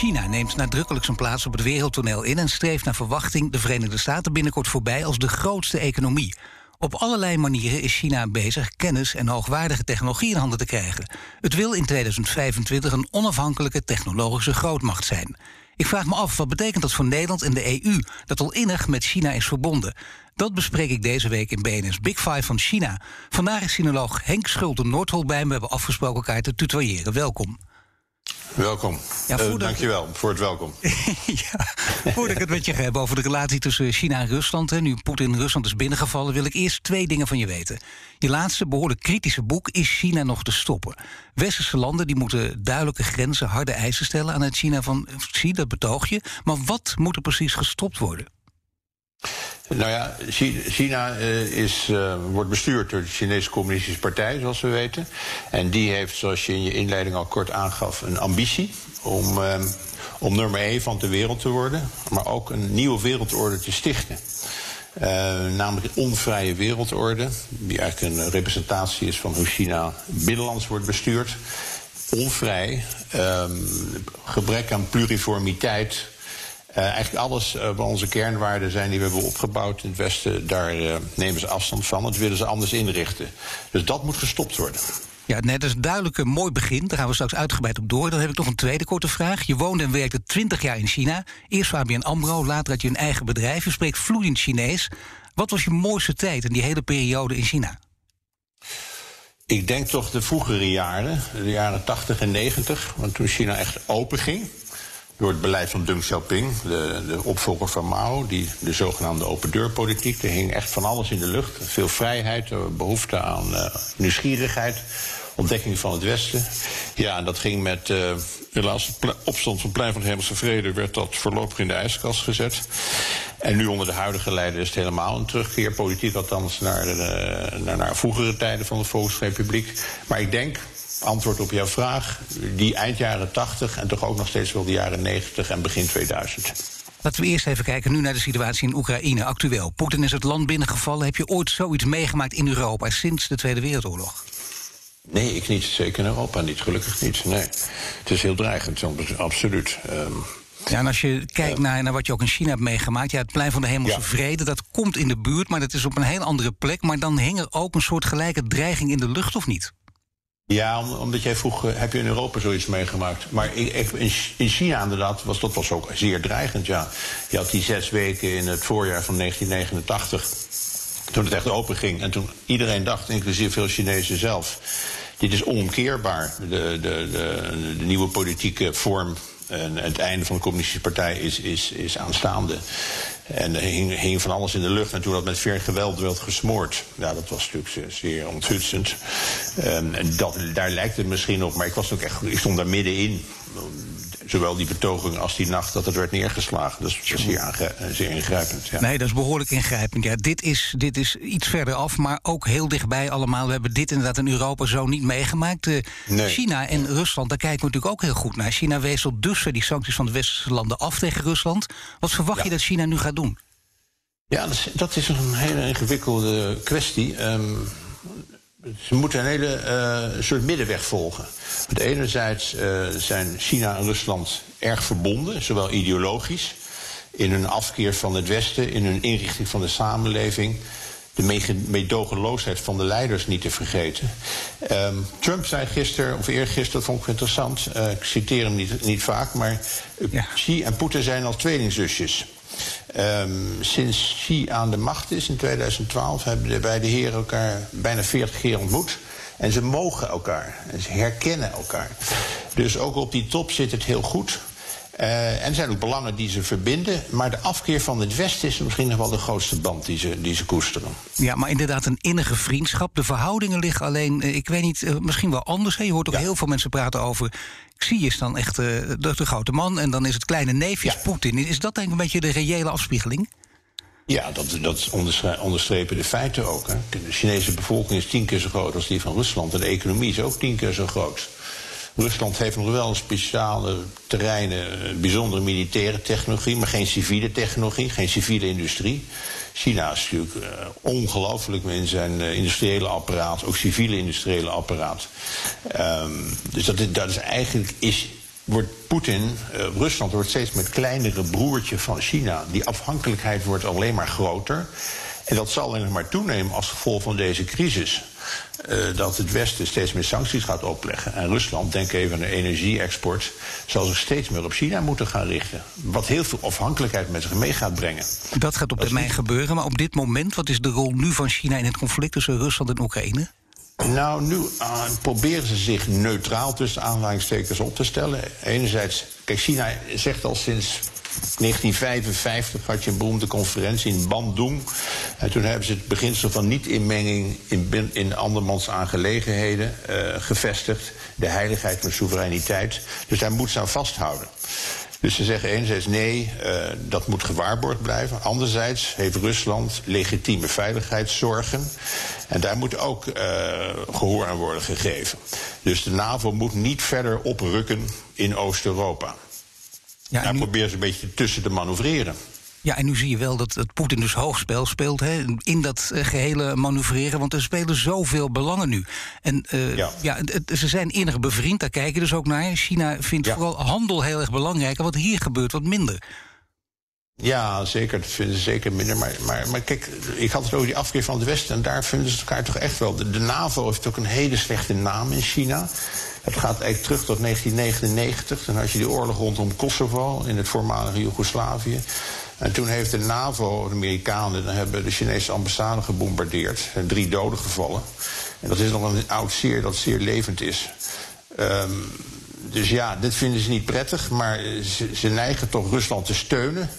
China neemt nadrukkelijk zijn plaats op het wereldtoneel in en streeft naar verwachting de Verenigde Staten binnenkort voorbij als de grootste economie. Op allerlei manieren is China bezig kennis en hoogwaardige technologie in handen te krijgen. Het wil in 2025 een onafhankelijke technologische grootmacht zijn. Ik vraag me af, wat betekent dat voor Nederland en de EU, dat al innig met China is verbonden? Dat bespreek ik deze week in BNS Big Five van China. Vandaag is sinoloog Henk Schulte-Noordhol bij me. We hebben afgesproken elkaar te tutoyeren. Welkom. Welkom. Ja, uh, dankjewel voor het welkom. ja, voordat ik het met je heb over de relatie tussen China en Rusland... Hè, nu Poetin Rusland is binnengevallen... wil ik eerst twee dingen van je weten. Je laatste behoorlijk kritische boek Is China nog te stoppen? Westerse landen die moeten duidelijke grenzen, harde eisen stellen... aan het China van, zie, dat betoog je. Maar wat moet er precies gestopt worden? Nou ja, China uh, is, uh, wordt bestuurd door de Chinese Communistische Partij, zoals we weten. En die heeft, zoals je in je inleiding al kort aangaf, een ambitie om, uh, om nummer 1 van de wereld te worden. Maar ook een nieuwe wereldorde te stichten. namelijk een onvrije wereldorde, die eigenlijk een representatie is van hoe China binnenlands wordt bestuurd. Onvrij, ehm, gebrek aan pluriformiteit, uh, eigenlijk alles uh, wat onze kernwaarden zijn die we hebben opgebouwd in het Westen, daar uh, nemen ze afstand van. Dat willen ze anders inrichten. Dus dat moet gestopt worden. Ja, net is duidelijk een mooi begin. Daar gaan we straks uitgebreid op door. Dan heb ik nog een tweede korte vraag. Je woonde en werkte 20 jaar in China. Eerst ABN AMRO, later had je een eigen bedrijf. Je spreekt vloeiend Chinees. Wat was je mooiste tijd in die hele periode in China? Ik denk toch de vroegere jaren, de jaren 80 en 90, want toen China echt open ging door het beleid van Deng Xiaoping, de, de opvolger van Mao, die, de zogenaamde open deurpolitiek. Er hing echt van alles in de lucht. Veel vrijheid, behoefte aan uh, nieuwsgierigheid, ontdekking van het Westen. Ja, en dat ging met uh, de opstand van Plein van Hemelse Vrede... werd dat voorlopig in de ijskast gezet. En nu onder de huidige leider is het helemaal een terugkeer, politiek althans, naar, de, naar, naar vroegere tijden van de Volksrepubliek. Maar ik denk, antwoord op jouw vraag, die eind jaren 80 en toch ook nog steeds wel de jaren 90 en begin 2000. Laten we eerst even kijken nu naar de situatie in Oekraïne, actueel. Poetin is het land binnengevallen. Heb je ooit zoiets meegemaakt in Europa sinds de Tweede Wereldoorlog? Nee, ik niet. Zeker in Europa niet. Gelukkig niet. Nee. Het is heel dreigend, absoluut. Um, ja, en als je kijkt naar, naar wat je ook in China hebt meegemaakt... ja, het plein van de hemelse vrede, dat komt in de buurt... maar dat is op een heel andere plek. Maar dan hing er ook een soort gelijke dreiging in de lucht, of niet? Ja, omdat jij vroeg, eh, heb je in Europa zoiets meegemaakt? Maar in China inderdaad was dat was ook zeer dreigend, ja. Je had die zes weken in het voorjaar van 1989, toen het echt open ging. En toen iedereen dacht, inclusief veel Chinezen zelf... dit is onomkeerbaar, de, de, de, de nieuwe politieke vorm... En het einde van de communistische partij is, is, is aanstaande. En er hing, hing, van alles in de lucht. En toen dat met veer geweld werd gesmoord. Ja, dat was natuurlijk zeer onthutsend. Um, en dat, daar lijkt het misschien op. Maar ik, was ook echt, ik stond daar middenin zowel die betoging als die nacht dat het werd neergeslagen. Dat is zeer, zeer ingrijpend. Ja. Nee, dat is behoorlijk ingrijpend. Ja, dit, is, dit is iets verder af, maar ook heel dichtbij allemaal. We hebben dit inderdaad in Europa zo niet meegemaakt. Uh, China en Rusland, daar kijken we natuurlijk ook heel goed naar. China wisselt dus die sancties van de westerse landen af tegen Rusland. Wat verwacht je dat China nu gaat doen? Ja, dat is, dat is een hele ingewikkelde kwestie. Um, ze moeten een hele uh, soort middenweg volgen. Want enerzijds uh, zijn China en Rusland erg verbonden, zowel ideologisch, in hun afkeer van het Westen, in hun inrichting van de samenleving, de meedogenloosheid van de leiders niet te vergeten. Um, Trump zei gisteren, of eergisteren, dat vond ik interessant, uh, ik citeer hem niet, niet vaak, maar ja. Xi en Poetin zijn als tweelingzusjes. Um, sinds Xi aan de macht is in 2012 hebben de beide heren elkaar bijna 40 keer ontmoet. En ze mogen elkaar. En ze herkennen elkaar. Dus ook op die top zit het heel goed. Uh, en er zijn ook belangen die ze verbinden. Maar de afkeer van het Westen is misschien nog wel de grootste band die ze, die ze koesteren. Ja, maar inderdaad een innige vriendschap. De verhoudingen liggen alleen, ik weet niet, misschien wel anders. Hè? Je hoort ook heel veel mensen praten over Xi is dan echt de, de, grote man en dan is het kleine neefjes ja. Poetin. Is dat denk ik een beetje de reële afspiegeling? Ja, dat, dat onderstrepen de feiten ook. Hè. De Chinese bevolking is tien keer zo groot als die van Rusland. En de economie is ook tien keer zo groot. Rusland heeft nog wel speciale terreinen, eh, bijzondere militaire technologie, maar geen civiele technologie, geen civiele industrie. China is natuurlijk uh, ongelooflijk in zijn uh, industriële apparaat, ook civiele industriële apparaat. Um, dus dat, dat is eigenlijk is wordt Poetin, Rusland wordt steeds met kleinere broertje van China. Die afhankelijkheid wordt alleen maar groter. En dat zal alleen maar toenemen als gevolg van deze crisis. Uh, dat het Westen steeds meer sancties gaat opleggen. En Rusland, denk even aan de energie-export, zal zich steeds meer op China moeten gaan richten. Wat heel veel afhankelijkheid met zich mee gaat brengen. Dat gaat op termijn gebeuren, maar op dit moment, wat is de rol nu van China in het conflict tussen Rusland en Oekraïne? Nou, nu uh, proberen ze zich neutraal tussen aanhalingstekens op te stellen. Enerzijds, kijk, China zegt al sinds 1955 had je een beroemde conferentie in Bandung. En toen hebben ze het beginsel van niet-inmenging in, in andermans aangelegenheden uh, gevestigd. De heiligheid van soevereiniteit. Dus daar moet ze aan vasthouden. Dus ze zeggen enerzijds nee, uh, dat moet gewaarborgd blijven. Anderzijds heeft Rusland legitieme veiligheidszorgen. En daar moet ook uh, gehoor aan worden gegeven. Dus de NAVO moet niet verder oprukken in Oost-Europa. Ja, daar nu... ze een beetje tussen te manoeuvreren. Ja, en nu zie je wel dat, dat Poetin dus hoogspel speelt hè, in dat uh, gehele manoeuvreren. Want er spelen zoveel belangen nu. En uh, ja. ja het, ze zijn innig bevriend, daar kijken dus ook naar. China vindt ja. vooral handel heel erg belangrijk. En wat hier gebeurt, wat minder. Ja, zeker. Dat vinden ze zeker minder. Maar, maar, maar kijk, ik had het over die afkeer van het Westen. En daar vinden ze elkaar toch echt wel. De, de NAVO heeft ook een hele slechte naam in China. Het gaat eigenlijk terug tot 1999. Dan had je die oorlog rondom Kosovo in het voormalige Joegoslavië. En toen heeft de NAVO, de Amerikanen, hebben de Chinese ambassade gebombardeerd. Er drie doden gevallen. En dat is nog een oud zeer dat zeer levend is. Um, dus ja, dit vinden ze niet prettig, maar ze, neigen toch Rusland te steunen.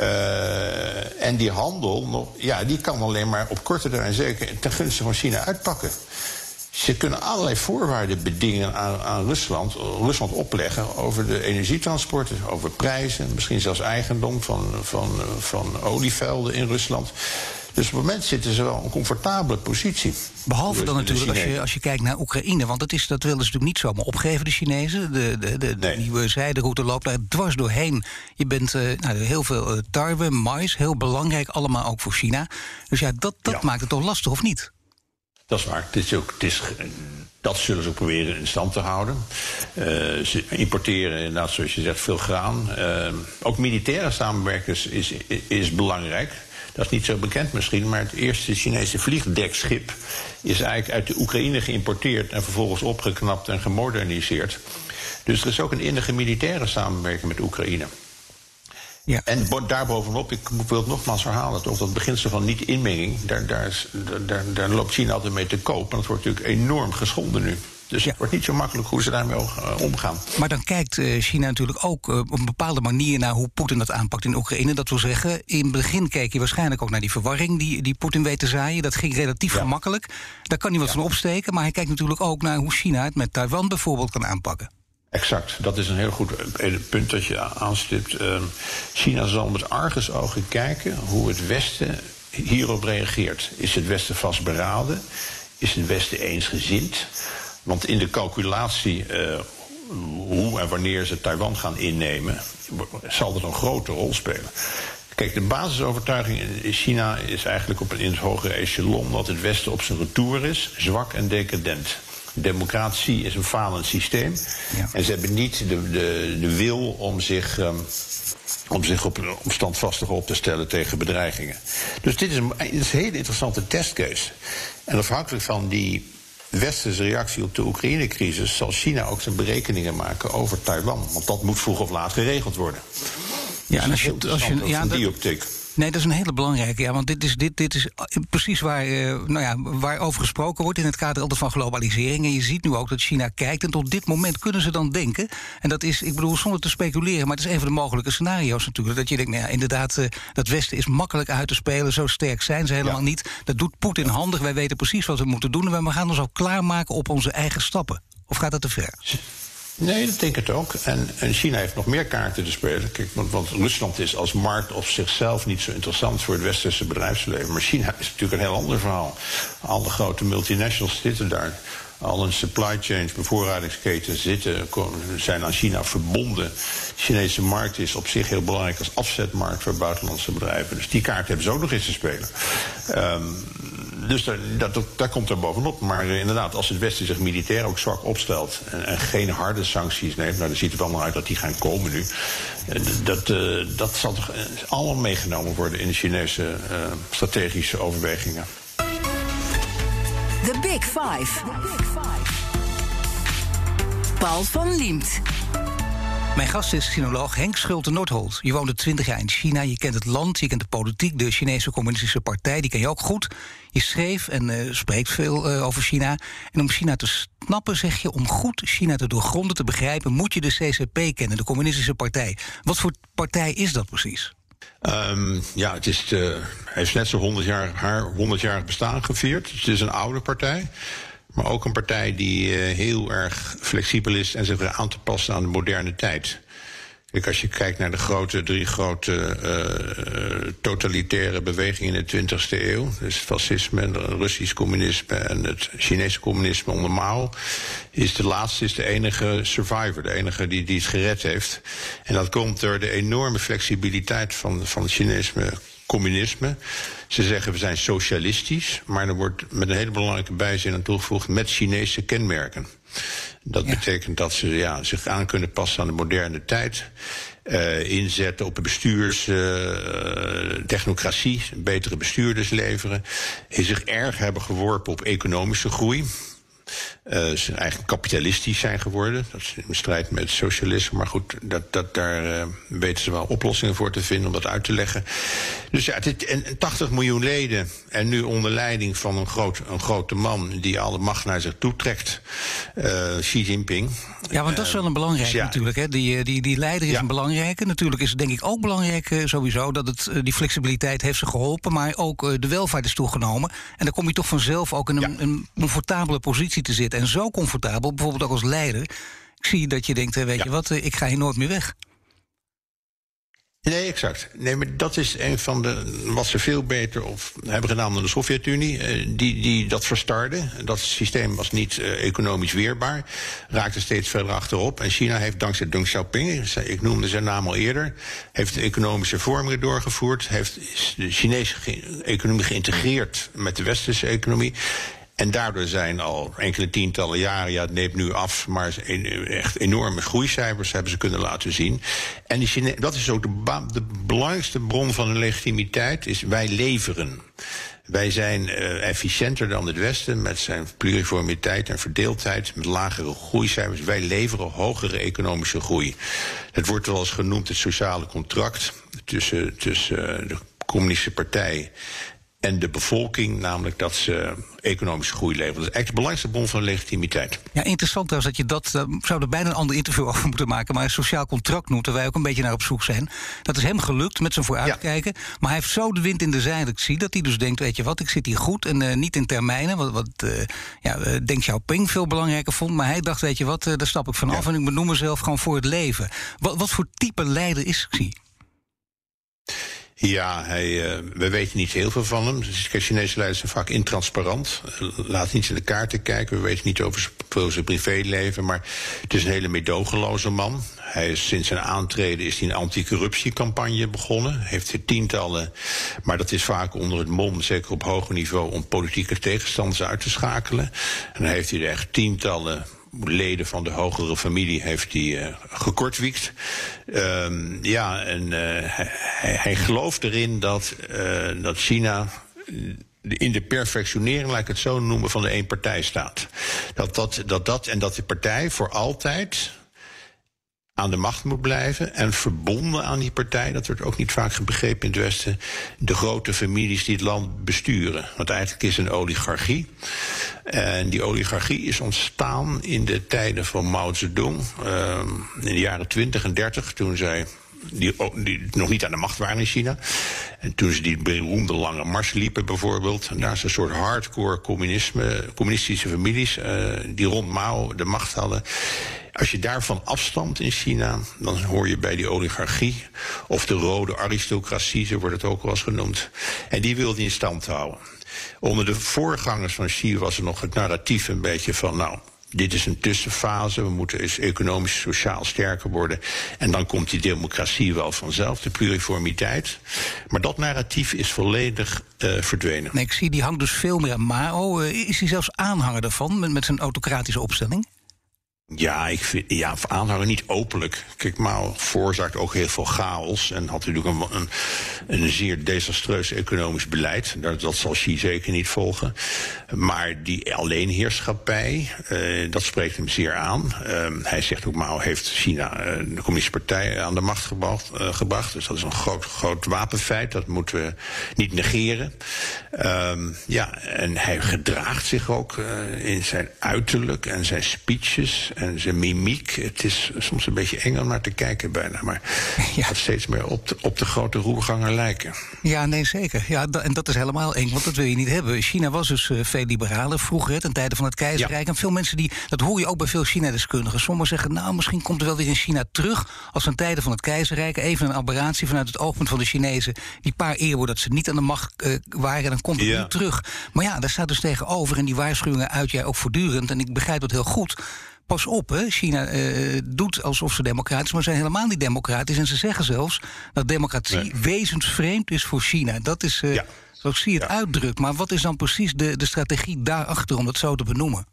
Uh, en die handel, ja, die kan alleen maar op korte termijn zeker ten gunste van China uitpakken. Ze kunnen allerlei voorwaarden bedingen aan, aan Rusland, Rusland opleggen over de energietransporten, over prijzen, misschien zelfs eigendom van, van, van olievelden in Rusland. Dus op het moment zitten ze wel in een comfortabele positie. Behalve dan natuurlijk als je, als je kijkt naar Oekraïne. Want dat, is, dat willen ze natuurlijk niet zomaar opgeven, de Chinezen. De, de, de, nee. de nieuwe zijderoute loopt daar dwars doorheen. Je bent uh, nou, heel veel uh, tarwe, mais, heel belangrijk, allemaal ook voor China. Dus ja, dat, dat ja. maakt het toch lastig, of niet? Dat is waar. Het is ook, is, dat zullen ze proberen in stand te houden. Uh, ze importeren inderdaad, zoals je zegt, veel graan. Uh, ook militaire samenwerkers is, is, is, belangrijk. Dat is niet zo bekend misschien, maar het eerste Chinese vliegdekschip is eigenlijk uit de Oekraïne geïmporteerd en vervolgens opgeknapt en gemoderniseerd. Dus er is ook een innige militaire samenwerking met Oekraïne. Ja. En daarbovenop, ik wil het nogmaals herhalen, toch dat beginsel van niet-inmenging, daar, daar, is, daar, daar, loopt China altijd mee te koop. En dat wordt natuurlijk enorm geschonden nu. Dus ja. het wordt niet zo makkelijk hoe ze daarmee omgaan. Maar dan kijkt uh, China natuurlijk ook uh, op een bepaalde manier naar hoe Poetin dat aanpakt in Oekraïne. Dat wil zeggen, in het begin keek je waarschijnlijk ook naar die verwarring die, die Poetin weet te zaaien. Dat ging relatief ja. gemakkelijk. Daar kan hij wat van opsteken. Maar hij kijkt natuurlijk ook naar hoe China het met Taiwan bijvoorbeeld kan aanpakken. Exact, dat is een heel goed punt dat je aanstipt. Uh, China zal met argusogen kijken hoe het Westen hierop reageert. Is het Westen vastberaden? Is het Westen eensgezind? Want in de calculatie uh, hoe en wanneer ze Taiwan gaan innemen, zal dat een grote rol spelen. Kijk, de basisovertuiging in China is eigenlijk op een het hogere echelon dat het Westen op zijn retour is, zwak en decadent. Democratie is een falend systeem. Ja. En ze hebben niet de, de, de wil om zich, um, om zich op, om standvastig op te stellen tegen bedreigingen. Dus dit is een, dit is een hele interessante testcase. En afhankelijk van die westerse reactie op de Oekraïne-crisis zal China ook zijn berekeningen maken over Taiwan. Want dat moet vroeg of laat geregeld worden. Ja, en als je, als je, ja, die optiek. Nee, dat is een hele belangrijke. Ja, want dit is, dit, dit is precies waar, uh, nou ja, waar over gesproken wordt in het kader altijd van globalisering. En je ziet nu ook dat China kijkt. En tot dit moment kunnen ze dan denken. En dat is, ik bedoel, zonder te speculeren, maar het is een van de mogelijke scenario's natuurlijk. Dat je denkt, nou ja, inderdaad, uh, dat Westen is makkelijk uit te spelen. Zo sterk zijn ze helemaal niet. Dat doet Poetin handig. Wij weten precies wat we moeten doen. En we gaan ons ook klaarmaken op onze eigen stappen. Of gaat dat te ver? Nee, dat denk ik ook. En, en, China heeft nog meer kaarten te spelen. Kijk, want, Rusland is als markt op zichzelf niet zo interessant voor het westerse bedrijfsleven. Maar China is natuurlijk een heel ander verhaal. Alle grote multinationals zitten daar. Al een supply chains, bevoorradingsketen zitten, zijn aan China verbonden. De Chinese markt is op zich heel belangrijk als afzetmarkt voor buitenlandse bedrijven. Dus die kaart hebben ze ook nog eens te spelen. Um, dus daar, dat, daar komt er bovenop. Maar uh, inderdaad, als het Westen zich militair ook zwak opstelt... en, en geen harde sancties neemt... nou, dan ziet het allemaal uit dat die gaan komen nu. Uh, dat, uh, dat zal toch allemaal meegenomen worden... in de Chinese strategische overwegingen. The Big Five. The Big Five. Paul van Liemt. Mijn gast is sinoloog Henk Schulte-Nordholt. Je woonde 20 jaar in China, je kent het land, je kent de politiek... de Chinese Communistische Partij, die ken je ook goed. Je schreef en uh, spreekt veel uh, over China. En om China te snappen, zeg je... om goed China te doorgronden, te begrijpen... moet je de CCP kennen, de Communistische Partij. Wat voor partij is dat precies? Um, ja, het is heeft net zo 100 jaar, haar 100 jaar bestaan gevierd. Het is een oude partij. Maar ook een partij die uh, heel erg flexibel is en zich aan te passen aan de moderne tijd. Kijk, als je kijkt naar de grote, drie grote uh, totalitaire bewegingen in de 20e eeuw, dus fascisme, het Russisch communisme en het Chinese communisme onder Mao, is de laatste is de enige survivor, de enige die, die het gered heeft. En dat komt door de enorme flexibiliteit van, van het Chinesme communisme. Ze zeggen we zijn socialistisch, maar er wordt met een hele belangrijke bijzin aan toegevoegd met Chinese kenmerken. Dat ja. betekent dat ze ja, zich aan kunnen passen aan de moderne tijd. Uh, inzetten op de bestuurstechnocratie, uh, betere bestuurders leveren. En zich erg hebben geworpen op economische groei. Uh, ze eigenlijk kapitalistisch zijn geworden. Dat is in strijd met socialisme. Maar goed, dat, dat, daar uh, weten ze wel oplossingen voor te vinden om dat uit te leggen. Dus ja, dit, en, 80 miljoen leden. En nu onder leiding van een, groot, een grote man die alle macht naar zich toe trekt. Uh, Xi Jinping. Ja, want dat is wel een belangrijke ja. natuurlijk. Hè? Die, die, die leider is ja. een belangrijke. Natuurlijk is het denk ik ook belangrijk sowieso dat het, die flexibiliteit heeft ze geholpen. Maar ook de welvaart is toegenomen. En dan kom je toch vanzelf ook in een, ja. een comfortabele positie te zitten. En zo comfortabel, bijvoorbeeld ook als leider. Ik zie dat je denkt, weet ja. je wat, ik ga hier nooit meer weg. Nee, exact. Nee, maar dat is een van de. wat ze veel beter of hebben gedaan dan de Sovjet-Unie. Uh, die, die dat verstarde. Dat systeem was niet uh, economisch weerbaar. Raakte steeds verder achterop. En China heeft dankzij Deng Xiaoping, ik noemde zijn naam al eerder. heeft economische vormingen doorgevoerd. Heeft de Chinese economie geïntegreerd met de westerse economie. En daardoor zijn al enkele tientallen jaren, ja, het neemt nu af, maar echt enorme groeicijfers hebben ze kunnen laten zien. En die dat is ook de, de belangrijkste bron van hun legitimiteit, is wij leveren. Wij zijn uh, efficiënter dan het Westen met zijn pluriformiteit en verdeeldheid, met lagere groeicijfers. Wij leveren hogere economische groei. Het wordt wel eens genoemd het sociale contract tussen, tussen uh, de communistische partij en de bevolking, namelijk dat ze economische groei leveren. Dat is eigenlijk de belangrijkste bron van legitimiteit. Ja, interessant trouwens dat je dat, uh, zou er bijna een ander interview over moeten maken, maar een sociaal contract noemt, waar wij ook een beetje naar op zoek zijn. Dat is hem gelukt met zijn vooruitkijken, ja. maar hij heeft zo de wind in de zeilen. Ik zie dat hij dus denkt, weet je wat, ik zit hier goed en uh, niet in termijnen, wat, wat uh, ja, Deng Xiaoping veel belangrijker vond, maar hij dacht, weet je wat, daar stap ik vanaf ja. en ik benoem mezelf gewoon voor het leven. Wat, wat voor type leider is Xi? Ja, hij, uh, we weten niet heel veel van hem. Dus Chinese leiders zijn vaak intransparant. Laat niet in de kaarten kijken. We weten niet over zijn privéleven. Maar het is een hele medogeloze man. Hij is, sinds zijn aantreden is hij een anticorruptiecampagne begonnen. Heeft er tientallen, maar dat is vaak onder het mom, zeker op hoger niveau, om politieke tegenstanders uit te schakelen. En dan heeft hij er echt tientallen leden van de hogere familie heeft hij uh, gekortwiekt. Um, ja, en uh, hij, hij, gelooft erin dat, uh, dat China in de perfectionering, laat ik het zo noemen, van de eenpartijstaat. Dat dat, dat dat en dat de partij voor altijd aan de macht moet blijven. En verbonden aan die partij, dat wordt ook niet vaak begrepen in het Westen, de grote families die het land besturen. Want eigenlijk is een oligarchie. En die oligarchie is ontstaan in de tijden van Mao Zedong, uh, in de jaren 20 en 30, toen zij die, nog niet aan de macht waren in China. En toen ze die beroemde lange mars liepen bijvoorbeeld. En daar is een soort hardcore communisme, communistische families... Uh, die rond Mao de macht hadden. Als je daarvan afstamt in China, dan hoor je bij die oligarchie... of de rode aristocratie, zo wordt het ook wel eens genoemd. En die wilde in stand houden. Onder de voorgangers van Xi was er nog het narratief een beetje van... nou, dit is een tussenfase. We moeten eens economisch sociaal sterker worden. En dan komt die democratie wel vanzelf, de pluriformiteit. Maar dat narratief is volledig uh, verdwenen. Nee, ik zie die hangt dus veel meer aan Mao. Uh, is hij zelfs aanhanger daarvan met, met zijn autocratische opstelling? Ja, ik vind, ja, aanhangen niet openlijk. Kijk, Mao veroorzaakt ook heel veel chaos. En had natuurlijk een, een, een zeer desastreus economisch beleid. Dat, dat, zal Xi zeker niet volgen. Maar die alleenheerschappij, uh, dat spreekt hem zeer aan. Uh, hij zegt ook, Mao heeft China, uh, de communistische partij, aan de macht gebracht, gebracht. Dus dat is een groot, groot wapenfeit. Dat moeten we niet negeren. Ehm, ja, en hij gedraagt zich ook in zijn uiterlijk en zijn speeches en zijn mimiek. Het is soms een beetje eng om naar te kijken bijna. Maar ja. gaat steeds meer op de, op de grote roerganger lijken. Ja, nee, zeker. Ja, en dat is helemaal eng, want dat wil je niet hebben. China was dus uh, veel liberaler vroeger, ten tijde van het keizerrijk. Ja. En veel mensen die, dat hoor je ook bij veel China-deskundigen. Sommigen zeggen, nou, misschien komt er wel weer in China terug... als ten tijde van het keizerrijk. Even een aberratie vanuit het oogpunt van de Chinezen. Die paar eeuwen dat ze niet aan de macht uh, waren, dan komt het ja. nu terug. Maar ja, daar staat dus tegenover. En die waarschuwingen uit jij ook voortdurend. En ik begrijp dat heel goed pas op, hè. China uh, doet alsof ze democratisch, maar ze zijn helemaal niet democratisch. En ze zeggen zelfs dat democratie nee. wezensvreemd is voor China. Dat is, uh, ja. zoals zie je het ja. uitdrukt. Maar wat is dan precies de, de strategie daarachter om dat zo te benoemen?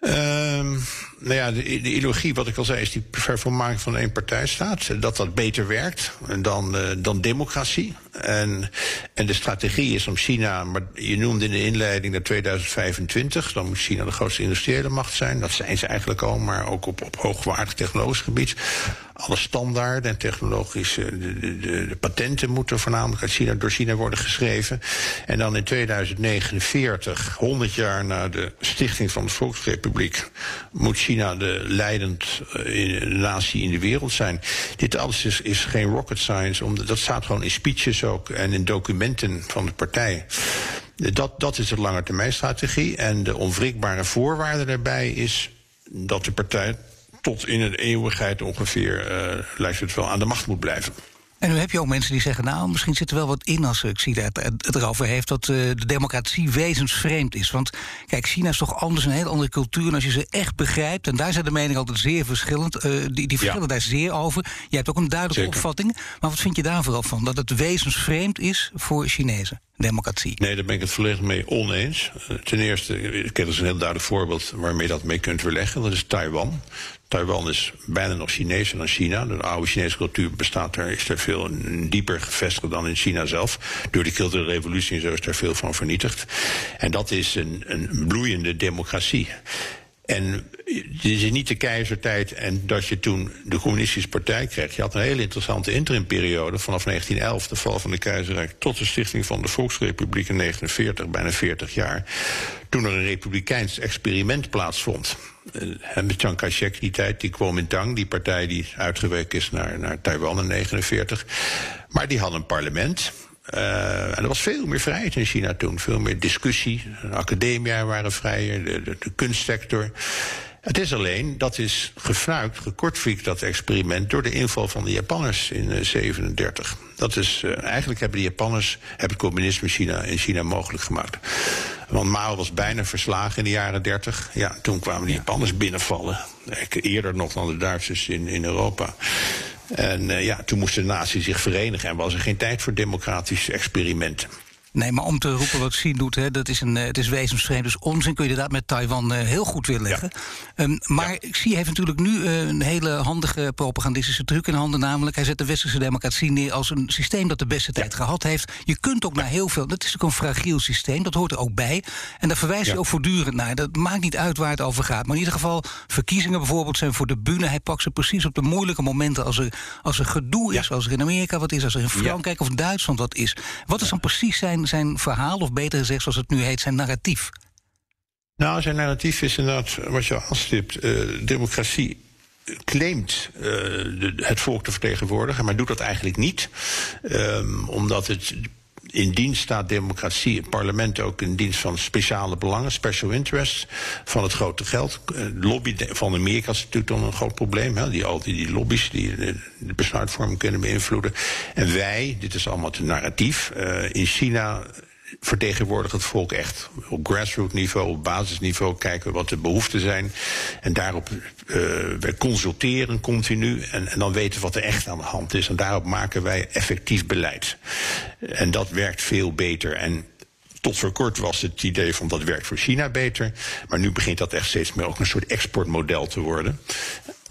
Um, nou ja, de, de, ideologie, wat ik al zei, is die vervolmaking van een eenpartijstaat. Dat dat beter werkt dan, uh, dan democratie. En, en de strategie is om China, maar je noemde in de inleiding naar 2025, dan moet China de grootste industriële macht zijn. Dat zijn ze eigenlijk al, maar ook op, op hoogwaardig technologisch gebied. Alle standaarden en technologische de, de, de, de, patenten moeten voornamelijk uit China, door China worden geschreven. En dan in 2049, 100 jaar na de stichting van de Volksrepubliek, moet China de leidend uh, natie in de wereld zijn. Dit alles is, is geen rocket science, omdat, dat staat gewoon in speeches ook en in documenten van de partij. Dat, dat is de lange termijn strategie. En de onwrikbare voorwaarde daarbij is dat de partij tot in de eeuwigheid ongeveer, uh, lijkt het wel, aan de macht moet blijven. En nu heb je ook mensen die zeggen, nou, misschien zit er wel wat in als ik zie dat het erover heeft dat uh, de democratie wezensvreemd is. Want kijk, China is toch anders, een heel andere cultuur. En als je ze echt begrijpt, en daar zijn de meningen altijd zeer verschillend, uh, die, die verschillen ja. daar zeer over. Je hebt ook een duidelijke Zeker. opvatting. Maar wat vind je daar vooral van? Dat het wezensvreemd is voor Chinezen? Democratie. Nee, daar ben ik het volledig mee oneens. Uh, ten eerste, ik heb dus een heel duidelijk voorbeeld waarmee je dat mee kunt verleggen. Dat is Taiwan. Taiwan is bijna nog Chinezer dan China. De oude Chinese cultuur bestaat er, is er veel dieper gevestigd dan in China zelf. Door de culturele revolutie en zo is daar veel van vernietigd. En dat is een, een bloeiende democratie. En het is niet de keizertijd en dat je toen de communistische partij kreeg. Je had een hele interessante interimperiode vanaf 1911, de val van de keizerrijk, tot de stichting van de Volksrepubliek in 1949, bijna 40 jaar. Toen er een republikeins experiment plaatsvond. En met Chiang Kai-shek die tijd, die Kuomintang, die partij die uitgeweken is naar, naar Taiwan in 1949. Maar die had een parlement. Uh, en er was veel meer vrijheid in China toen. Veel meer discussie. De academia waren vrijer, de, de kunstsector. Het is alleen, dat is gefnuikt, gekortfiekt, dat experiment... door de inval van de Japanners in 1937. Uh, dat is, uh, eigenlijk hebben de Japanners hebben het communisme China, in China mogelijk gemaakt. Want Mao was bijna verslagen in de jaren 30. Ja, toen kwamen de Japanners binnenvallen. Eerder nog dan de Duitsers in, in Europa. En uh, ja, toen moesten de naties zich verenigen en was er geen tijd voor democratische experimenten. Nee, maar om te roepen wat Xi doet, hè, dat is een, het is wezensvreemd. Dus onzin kun je inderdaad met Taiwan heel goed weerleggen. Ja. Um, maar ja. Xi heeft natuurlijk nu een hele handige propagandistische truc in handen. Namelijk, hij zet de westerse democratie neer als een systeem dat de beste tijd gehad heeft. Je kunt ook naar heel veel. Dat is ook een fragiel systeem, dat hoort er ook bij. En daar verwijst hij ook voortdurend naar. Dat maakt niet uit waar het over gaat. Maar in ieder geval, verkiezingen bijvoorbeeld zijn voor de bühne. Hij pakt ze precies op de moeilijke momenten als er, als er gedoe is, als er in Amerika wat is, als er in Frankrijk of Duitsland wat is. Wat is dan precies zijn, zijn verhaal, of beter gezegd, zoals het nu heet, zijn narratief? Nou, zijn narratief is inderdaad wat je aanstipt. Uh, democratie claimt uh, de, het volk te vertegenwoordigen, maar doet dat eigenlijk niet. Um, omdat het in dienst staat democratie, het parlement ook in dienst van speciale belangen, special interests, van het grote geld. De lobby van Amerika is natuurlijk dan een groot probleem. Hè? Die, al die, die lobby's die de, de besluitvorming kunnen beïnvloeden. En wij, dit is allemaal het narratief, uh, in China vertegenwoordigt het volk echt. Op grassroots niveau, op basisniveau kijken wat de behoeften zijn. En daarop uh, wij consulteren continu. En, en dan weten wat er echt aan de hand is. En daarop maken wij effectief beleid. En dat werkt veel beter. En tot voor kort was het idee van dat werkt voor China beter. Maar nu begint dat echt steeds meer ook een soort exportmodel te worden.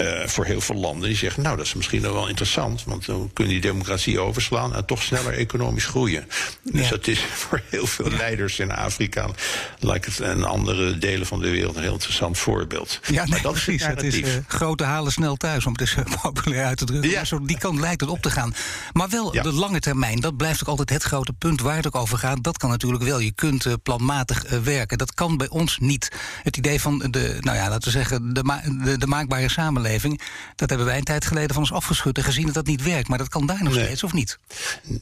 Uh, voor heel veel landen die zeggen, nou dat is misschien wel interessant, want dan kunnen die democratie overslaan en toch sneller economisch groeien. Dus ja. dat is voor heel veel leiders in Afrika like het, en andere delen van de wereld een heel interessant voorbeeld. Ja, nee, maar dat precies. Is het, het is uh, grote halen snel thuis, om het eens populair uit te drukken. Ja. Maar zo, die kant lijkt het op te gaan. Maar wel ja. de lange termijn, dat blijft ook altijd het grote punt waar het ook over gaat. Dat kan natuurlijk wel. Je kunt uh, planmatig werken. Dat kan bij ons niet. Het idee van de, nou ja, laten we zeggen, de, ma de, de maakbare samenleving dat hebben wij een tijd geleden van ons afgeschud en gezien dat dat niet werkt. Maar dat kan daar nog nee. steeds, of niet?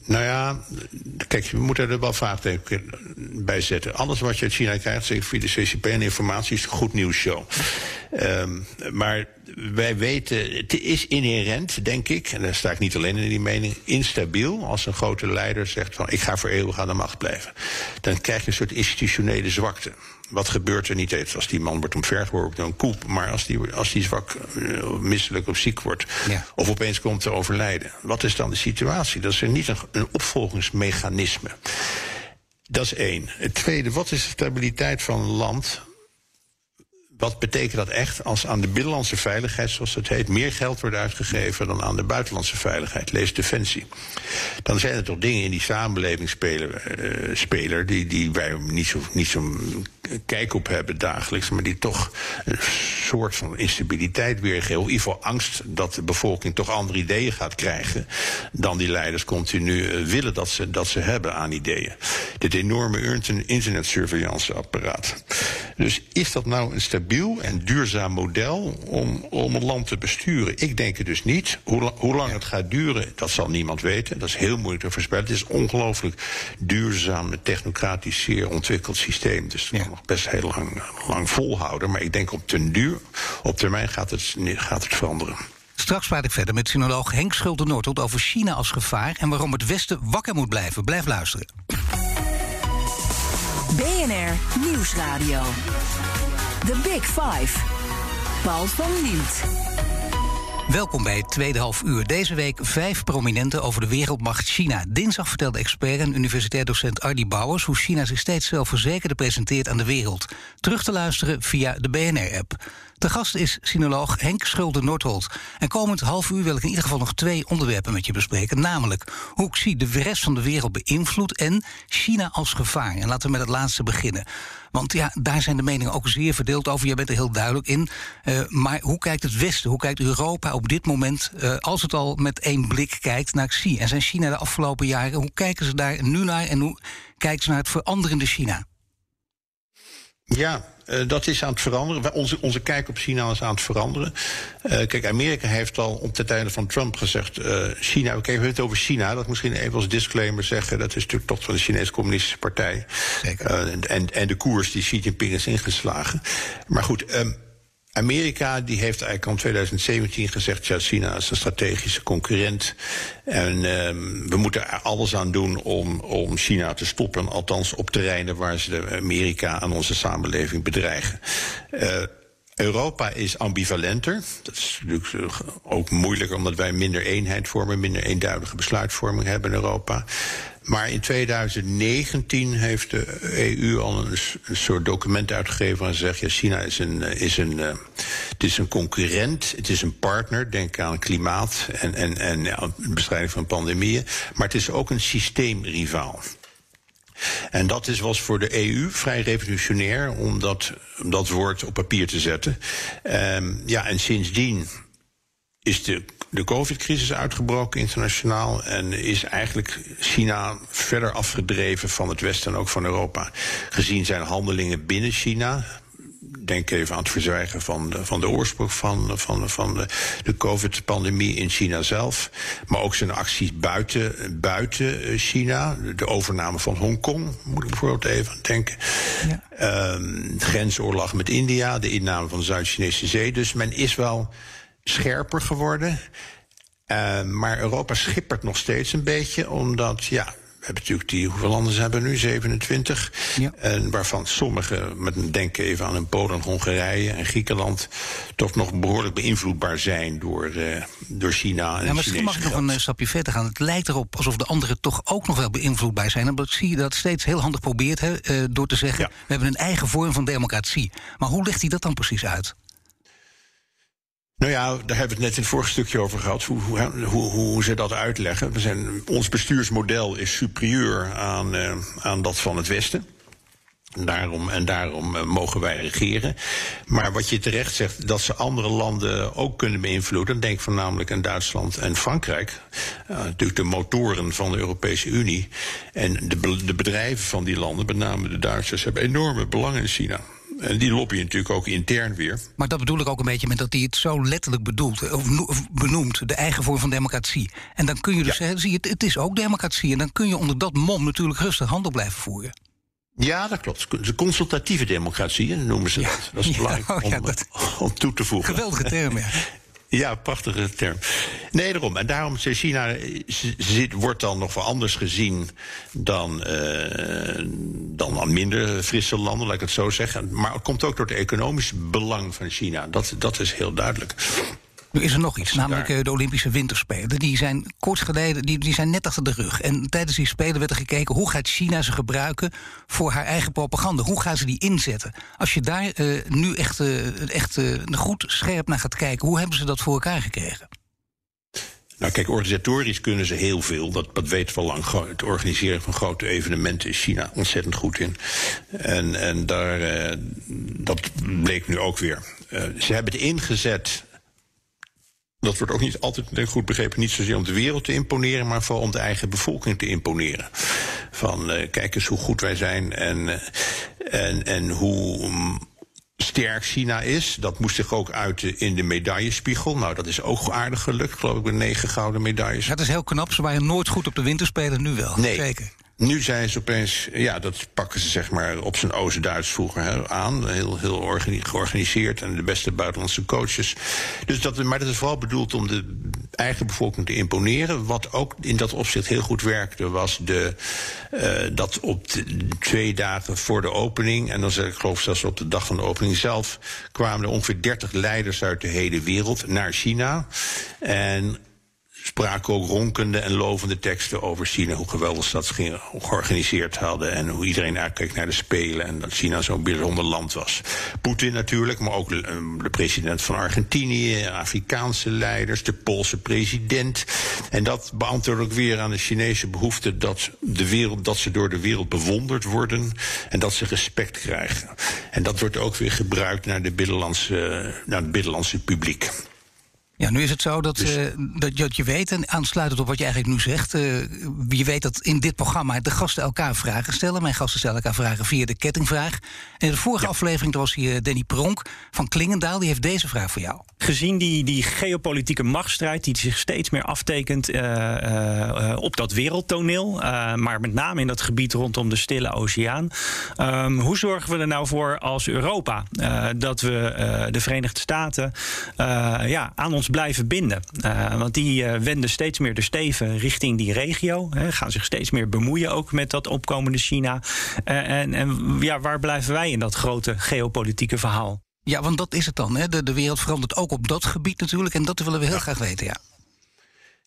Nou ja, kijk, we moeten er wel vraagteken bij zetten. Alles wat je uit China krijgt, zeker via de CCP en informatie, is een goed nieuws show. Um, maar wij weten, het is inherent, denk ik, en daar sta ik niet alleen in die mening, instabiel als een grote leider zegt van ik ga voor eeuwig aan de macht blijven. Dan krijg je een soort institutionele zwakte. Wat gebeurt er niet eens als die man wordt omvergeworpen door een koep, maar als die, als die zwak, uh, misselijk of ziek wordt, ja. of opeens komt te overlijden. Wat is dan de situatie? Dat is er niet een, een opvolgingsmechanisme. Dat is één. Het tweede, wat is de stabiliteit van een land wat betekent dat echt als aan de binnenlandse veiligheid, zoals het heet, meer geld wordt uitgegeven dan aan de buitenlandse veiligheid, lees defensie? Dan zijn er toch dingen in die samenleving speler, uh, speler die, die wij niet zo, niet zo kijk op hebben dagelijks, maar die toch een soort van instabiliteit weergeven. In ieder geval angst dat de bevolking toch andere ideeën gaat krijgen dan die leiders continu uh, willen dat ze, dat ze hebben aan ideeën. Dit enorme internetsurveillanceapparaat. Dus is dat nou een stabiel en duurzaam model om, om een land te besturen? Ik denk het dus niet. Hoe, hoe lang het gaat duren, dat zal niemand weten. Dat is heel moeilijk te voorspellen. Het is een ongelooflijk duurzaam, technocratisch zeer ontwikkeld systeem. Dus dat ja. kan nog best heel lang, lang volhouden. Maar ik denk op ten duur, op termijn gaat het, gaat het veranderen. Straks praat ik verder met sinoloog Henk Schulte-Noordholt over China als gevaar en waarom het Westen wakker moet blijven. Blijf luisteren. BNR Nieuwsradio. The Big Five. Paul van Liemt. Welkom bij het tweede half uur. Deze week vijf prominenten over de wereldmacht China. Dinsdag vertelde expert en universitair docent Ardy Bouwers hoe China zich steeds zelfverzekerder presenteert aan de wereld. Terug te luisteren via de BNR-app. De gast is sinoloog Henk Schulde-Noordholt. En komend half uur wil ik in ieder geval nog twee onderwerpen met je bespreken. Namelijk hoe Xi de rest van de wereld beïnvloedt en China als gevaar. En laten we met het laatste beginnen. Want ja, daar zijn de meningen ook zeer verdeeld over. Jij bent er heel duidelijk in. Uh, maar hoe kijkt het Westen, hoe kijkt Europa op dit moment... Uh, als het al met één blik kijkt naar Xi? En zijn China de afgelopen jaren, hoe kijken ze daar nu naar... en hoe kijken ze naar het veranderende China? Ja, uh, dat is aan het veranderen. Onze, onze kijk op China is aan het veranderen. Uh, kijk, Amerika heeft al op de tijden van Trump gezegd... Uh, China, oké, we hebben het over China. Dat misschien even als disclaimer zeggen. Dat is natuurlijk toch van de Chinese Communistische Partij. Zeker. en, en de koers die Xi Jinping is ingeslagen. Maar goed... Um, Amerika die heeft eigenlijk al in 2017 gezegd... ja, China is een strategische concurrent. En um, we moeten er alles aan doen om, om China te stoppen. Althans op terreinen waar ze de Amerika aan onze samenleving bedreigen. Uh, Europa is ambivalenter. Dat is natuurlijk ook moeilijker omdat wij minder eenheid vormen, minder eenduidige besluitvorming hebben in Europa. Maar in 2019 heeft de EU al een, soort document uitgegeven en zegt: ja, China is een, is een, uh, het is een concurrent, het is een partner. Denk aan klimaat en, en, en ja, bestrijding van pandemieën. Maar het is ook een systeemrivaal. En dat is, was voor de EU vrij revolutionair om dat, om dat woord op papier te zetten. Um, ja, en sindsdien is de, de COVID-crisis uitgebroken internationaal. En is eigenlijk China verder afgedreven van het Westen en ook van Europa. Gezien zijn handelingen binnen China denk even aan het verzwijgen van de, van de oorsprong van, van, van de, de COVID-pandemie in China zelf. Maar ook zijn acties buiten, buiten China. De overname van Hongkong, moet ik bijvoorbeeld even aan denken. Ja. Um, grensoorlog met India, de inname van de Zuid-Chinese Zee. Dus men is wel scherper geworden. Uh, maar Europa schippert nog steeds een beetje, omdat ja, we hebben natuurlijk die, hoeveel landen zijn er nu? 27. Ja. En waarvan sommige, met een denken even aan een Polen, Hongarije en Griekenland, toch nog behoorlijk beïnvloedbaar zijn door, uh, door China. En ja, misschien mag ik nog een uh, stapje verder gaan. Het lijkt erop alsof de anderen toch ook nog wel beïnvloedbaar zijn. En dat zie je dat steeds heel handig probeert, hè, door te zeggen: ja. we hebben een eigen vorm van democratie. Maar hoe legt hij dat dan precies uit? Nou ja, daar hebben we het net in het vorige stukje over gehad, hoe, hoe, hoe, hoe ze dat uitleggen. We zijn, ons bestuursmodel is superieur aan, uh, aan dat van het Westen. Daarom, en daarom uh, mogen wij regeren. Maar wat je terecht zegt, dat ze andere landen ook kunnen beïnvloeden. Denk voornamelijk aan Duitsland en Frankrijk. Uh, natuurlijk de motoren van de Europese Unie. En de, de bedrijven van die landen, met name de Duitsers, hebben enorme belangen in China. En die lobbyen natuurlijk ook intern weer. Maar dat bedoel ik ook een beetje met dat hij het zo letterlijk bedoelt, of benoemt, de eigen vorm van democratie. En dan kun je dus ja. zeggen, zie je, het is ook democratie. En dan kun je onder dat mom natuurlijk rustig handel blijven voeren. Ja, dat klopt. De consultatieve democratie noemen ze ja. dat. Dat is belangrijk ja, oh, om, dat... om, toe te voegen. Geweldige term, ja. Ja, prachtige term. Nee, daarom. En daarom China zit, wordt dan nog wel anders gezien dan, uh, dan aan minder frisse landen, laat ik het zo zeggen. Maar het komt ook door het economische belang van China. Dat, dat is heel duidelijk. Nu is er nog iets, namelijk eh, de Olympische Winterspelen. Die zijn kort geleden, die, die zijn net achter de rug. En tijdens die Spelen werd er gekeken hoe gaat China ze gebruiken voor haar eigen propaganda. Hoe gaan ze die inzetten? Als je daar uh, nu echt, uh, echt goed scherp naar gaat kijken, hoe hebben ze dat voor elkaar gekregen? Nou, kijk, organisatorisch kunnen ze heel veel. Dat, dat weten we al lang. Het organiseren van grote evenementen is China ontzettend goed in. En, en daar, uh, dat bleek nu ook weer. Uh, ze hebben het ingezet dat wordt ook niet altijd goed begrepen, niet zozeer om de wereld te imponeren, maar vooral om de eigen bevolking te imponeren. Van uh, kijk eens hoe goed wij zijn en, uh, en, en hoe um, sterk China is. Dat moest zich ook uiten in de medaillespiegel. Nou, dat is ook aardig gelukt, geloof ik, met negen gouden medailles. Dat is heel knap. Ze waren nooit goed op de winterspelen, nu wel. Nee. Zeker. Nu zijn ze opeens, ja, dat pakken ze zeg maar op zijn Oost-Duits vroeger hè, aan. Heel, heel georganiseerd en de beste buitenlandse coaches. Dus dat, maar dat is vooral bedoeld om de eigen bevolking te imponeren. Wat ook in dat opzicht heel goed werkte, was de, uh, dat op twee dagen voor de opening, en dan zeg ik geloof zelfs op de dag van de opening zelf, kwamen er ongeveer 30 leiders uit de hele wereld naar China. En spraken ook ronkende en lovende teksten over China. Hoe geweldig ze dat georganiseerd hadden. En hoe iedereen uitkeek naar de Spelen. En dat China zo'n bijzonder land was. Poetin natuurlijk, maar ook de president van Argentinië. Afrikaanse leiders, de Poolse president. En dat beantwoordt ook weer aan de Chinese behoefte dat, de wereld, dat ze door de wereld bewonderd worden. En dat ze respect krijgen. En dat wordt ook weer gebruikt naar, de binnenlandse, naar het binnenlandse publiek. Ja, nu is het zo dat, dus... uh, dat, dat, je weet, en aansluitend op wat je eigenlijk nu zegt, uh, je weet dat in dit programma de gasten elkaar vragen stellen. Mijn gasten stellen elkaar vragen via de kettingvraag. En in de vorige ja. aflevering was hier Danny Pronk van Klingendaal. Die heeft deze vraag voor jou. Gezien die, die geopolitieke machtsstrijd die zich steeds meer aftekent uh, op dat wereldtoneel, maar met name in dat gebied rondom de Stille Oceaan, um, hoe zorgen we er nou voor als Europa dat we de Verenigde Staten ja, aan ons blijven binden. Uh, want die uh, wenden steeds meer de steven richting die regio. Hè, gaan zich steeds meer bemoeien ook met dat opkomende China. Uh, en en ja, waar blijven wij in dat grote geopolitieke verhaal? Ja, want dat is het dan. Hè? De, de wereld verandert ook op dat gebied natuurlijk. En dat willen we heel ja. graag weten, ja.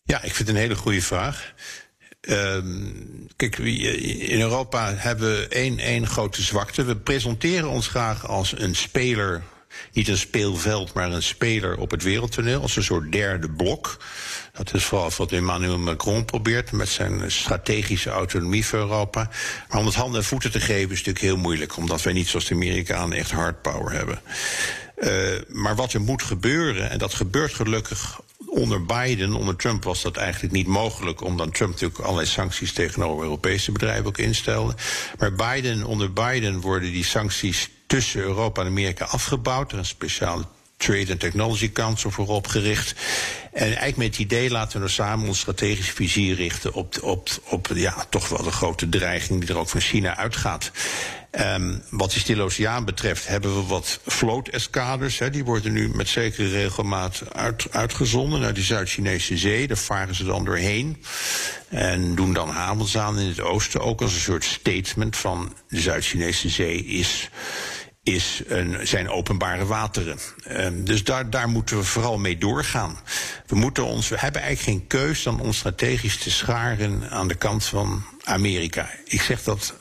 Ja, ik vind het een hele goede vraag. Ehm, kijk, in Europa hebben we één, één grote zwakte. We presenteren ons graag als een speler niet een speelveld, maar een speler op het wereldtoneel. Als een soort derde blok. Dat is vooral wat Emmanuel Macron probeert met zijn strategische autonomie voor Europa. Maar om het handen en voeten te geven is natuurlijk heel moeilijk, omdat wij niet zoals de Amerikanen echt hard power hebben. Uh, maar wat er moet gebeuren, en dat gebeurt gelukkig onder Biden, onder Trump was dat eigenlijk niet mogelijk, omdat Trump natuurlijk allerlei sancties tegenover Europese bedrijven ook instelde. Maar Biden, onder Biden worden die sancties tussen Europa en Amerika afgebouwd. Er is een speciale Trade and Technology Council voor opgericht. En eigenlijk met het idee laten we nou samen ons strategisch vizier richten op, op, op ja, toch wel de grote dreiging die er ook van China uitgaat. Um, wat de Stille Oceaan betreft hebben we wat vlooteskaders. Die worden nu met zekere regelmaat uit, uitgezonden naar de Zuid-Chinese zee. Daar varen ze dan doorheen. En doen dan havens aan in het oosten. Ook als een soort statement van de Zuid-Chinese zee is is een, zijn openbare wateren. Um, dus daar, daar moeten we vooral mee doorgaan. We, moeten ons, we hebben eigenlijk geen keus dan om strategisch te scharen aan de kant van Amerika. Ik zeg dat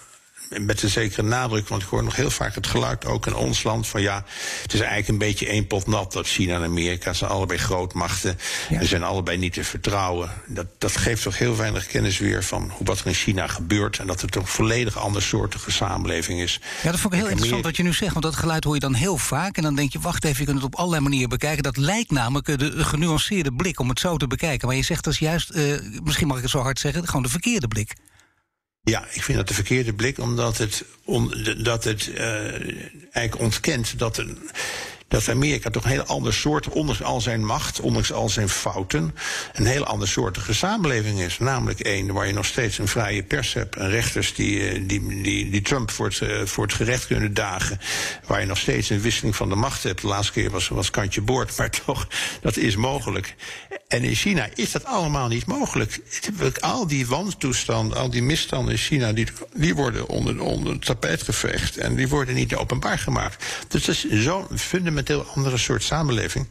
met een zekere nadruk, want ik hoor nog heel vaak het geluid, ook in ons land, van ja, het is eigenlijk een beetje één pot nat dat China en Amerika zijn allebei grootmachten. Ja. Ze zijn allebei niet te vertrouwen. Dat, dat geeft toch heel weinig kennis weer van wat er in China gebeurt en dat het toch een volledig andersoortige samenleving is. Ja, dat vond ik heel interessant wat je nu zegt, want dat geluid hoor je dan heel vaak en dan denk je, wacht even, je kunt het op allerlei manieren bekijken. Dat lijkt namelijk de, de genuanceerde blik om het zo te bekijken. Maar je zegt dat is juist, uh, misschien mag ik het zo hard zeggen, gewoon de verkeerde blik. Ja, ik vind dat de verkeerde blik, omdat het, on, dat het uh, eigenlijk ontkent dat een dat Amerika toch een heel ander soort, ondanks al zijn macht, ondanks al zijn fouten, een heel ander soortige samenleving is. Namelijk één waar je nog steeds een vrije pers hebt en rechters die, eh, die, die, die Trump voor het, eh, voor het gerecht kunnen dagen. Waar je nog steeds een wisseling van de macht hebt. De laatste keer was, was kantje boord, maar toch, dat is mogelijk. En in China is dat allemaal niet mogelijk. Al die wantoestanden, al die misstanden in China, die, die worden onder, onder het tapijt geveegd. En die worden niet openbaar gemaakt. Dus dat is zo'n fundamenteel andere soort samenleving.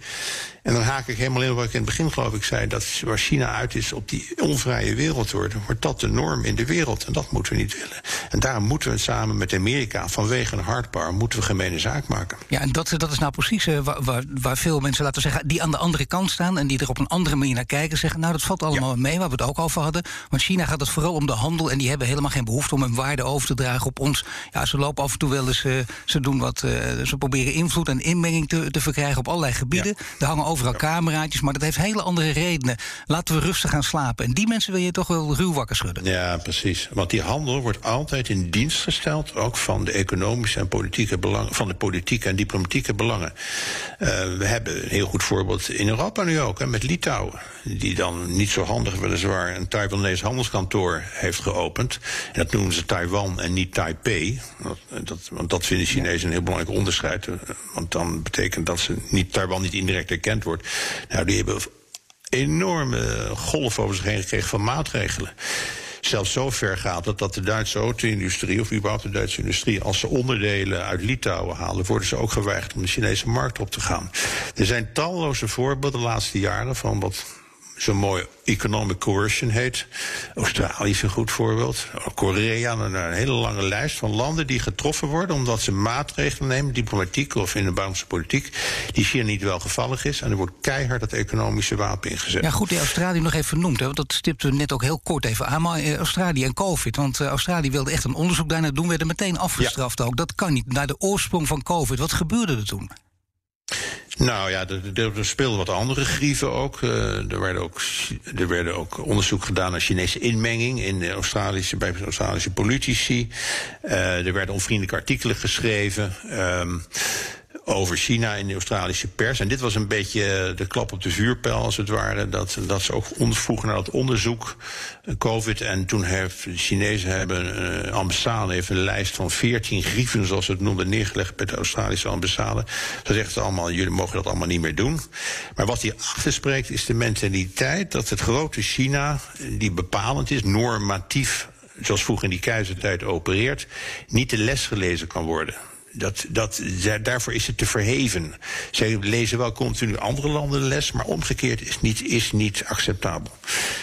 En dan haak ik helemaal in wat ik in het begin geloof ik zei... dat waar China uit is op die onvrije wereld worden... wordt dat de norm in de wereld. En dat moeten we niet willen. En daarom moeten we samen met Amerika... vanwege een hardpower moeten we gemene zaak maken. Ja, en dat, dat is nou precies uh, waar, waar, veel mensen, laten zeggen... die aan de andere kant staan en die er op een andere manier naar kijken... zeggen, nou, dat valt allemaal ja. mee, waar we het ook over hadden. Want China gaat het vooral om de handel... en die hebben helemaal geen behoefte om hun waarde over te dragen op ons. Ja, ze lopen af en toe wel eens... Uh, ze doen wat... Uh, ze proberen invloed en inmenging te, te verkrijgen op allerlei gebieden. Ja. Er hangen overal cameraatjes, maar dat heeft hele andere redenen. Laten we rustig gaan slapen. En die mensen wil je toch wel ruw wakker schudden. Ja, precies. Want die handel wordt altijd in dienst gesteld, ook van de economische en politieke belangen, van de politieke en diplomatieke belangen. Uh, we hebben een heel goed voorbeeld in Europa nu ook, hè, met Litouwen. Die dan niet zo handig weliswaar een Taiwanese handelskantoor heeft geopend. En dat noemen ze Taiwan en niet Taipei. Dat, dat, want dat vinden Chinezen een heel belangrijk onderscheid. Want dan betekent dat ze niet, Taiwan niet indirect erkend wordt. Nou, die hebben enorme golf over zich heen gekregen van maatregelen. Zelfs zo ver gaat het dat de Duitse auto-industrie, of überhaupt de Duitse industrie, als ze onderdelen uit Litouwen halen, worden ze ook geweigerd om de Chinese markt op te gaan. Er zijn talloze voorbeelden de laatste jaren van wat zo mooi economic coercion heet. Australië is een goed voorbeeld. Korea, een, hele lange lijst van landen die getroffen worden omdat ze maatregelen nemen, diplomatiek of in de buitenlandse politiek, die China niet welgevallig is. En er wordt keihard het economische wapen ingezet. Ja, goed, die Australië nog even hè, want dat stipten we net ook heel kort even aan. Maar eh, Australië en COVID, want uh, Australië wilde echt een onderzoek daarna doen, werden meteen afgestraft ja. ook. Dat kan niet. Naar de oorsprong van COVID, wat gebeurde er toen? Nou ja, er, er, speelden wat andere grieven ook. Uh, er, werden ook. er werden ook onderzoek gedaan naar Chinese inmenging in de Australische, bij Australische politici. Uh, er werden onvriendelijke artikelen geschreven. Um, over China in de Australische pers. En dit was een beetje de klap op de vuurpijl, als het ware. Dat, dat ze ook vroegen naar het onderzoek, COVID. En toen heeft de Chinezen hebben een ambassade heeft een lijst van 14 grieven, zoals ze het noemden, neergelegd bij de Australische ambassade. Ze zegt allemaal, jullie mogen dat allemaal niet meer doen. Maar wat hierachter spreekt, is de mentaliteit dat het grote China, die bepalend is, normatief zoals vroeger in die keizertijd opereert, niet de les gelezen kan worden dat, dat, daarvoor is het te verheven. Zij lezen wel continu andere landen de les, maar omgekeerd is niet, is niet acceptabel.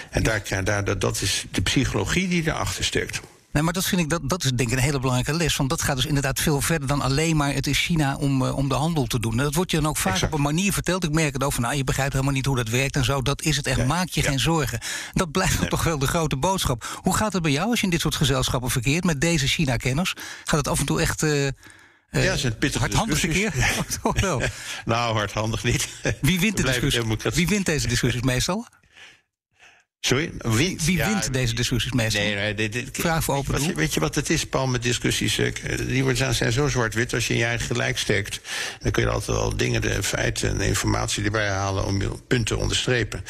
En daar, daar, dat is de psychologie die erachter steekt. Nee, maar dat vind ik, dat, dat is denk ik een hele belangrijke les. Want dat gaat dus inderdaad veel verder dan alleen maar het is China om, uh, om de handel te doen. Dat wordt je dan ook vaak op een manier verteld. Ik merk het ook van, nou, je begrijpt helemaal niet hoe dat werkt en zo. Dat is het echt, maak je geen zorgen. Dat blijft toch wel de grote boodschap. Hoe gaat het bij jou als je in dit soort gezelschappen verkeert met deze China-kenners? Gaat het af en toe echt... Uh, uh, ja, zijn pittige hardhandig verkeer? Toch wel. nou, hardhandig niet. Wie wint, de discussie? Wie wint deze discussies meestal? Sorry? Wie, Wie wint deze discussies meestal? Nee, nee, dit, dit, Vraag voor open wat, Weet je wat het is, Paul, met discussies? Eh, die zijn zo zwart-wit. Als je in je eigen gelijk steekt, dan kun je altijd wel dingen, de feiten en informatie erbij halen om je punten te onderstrepen.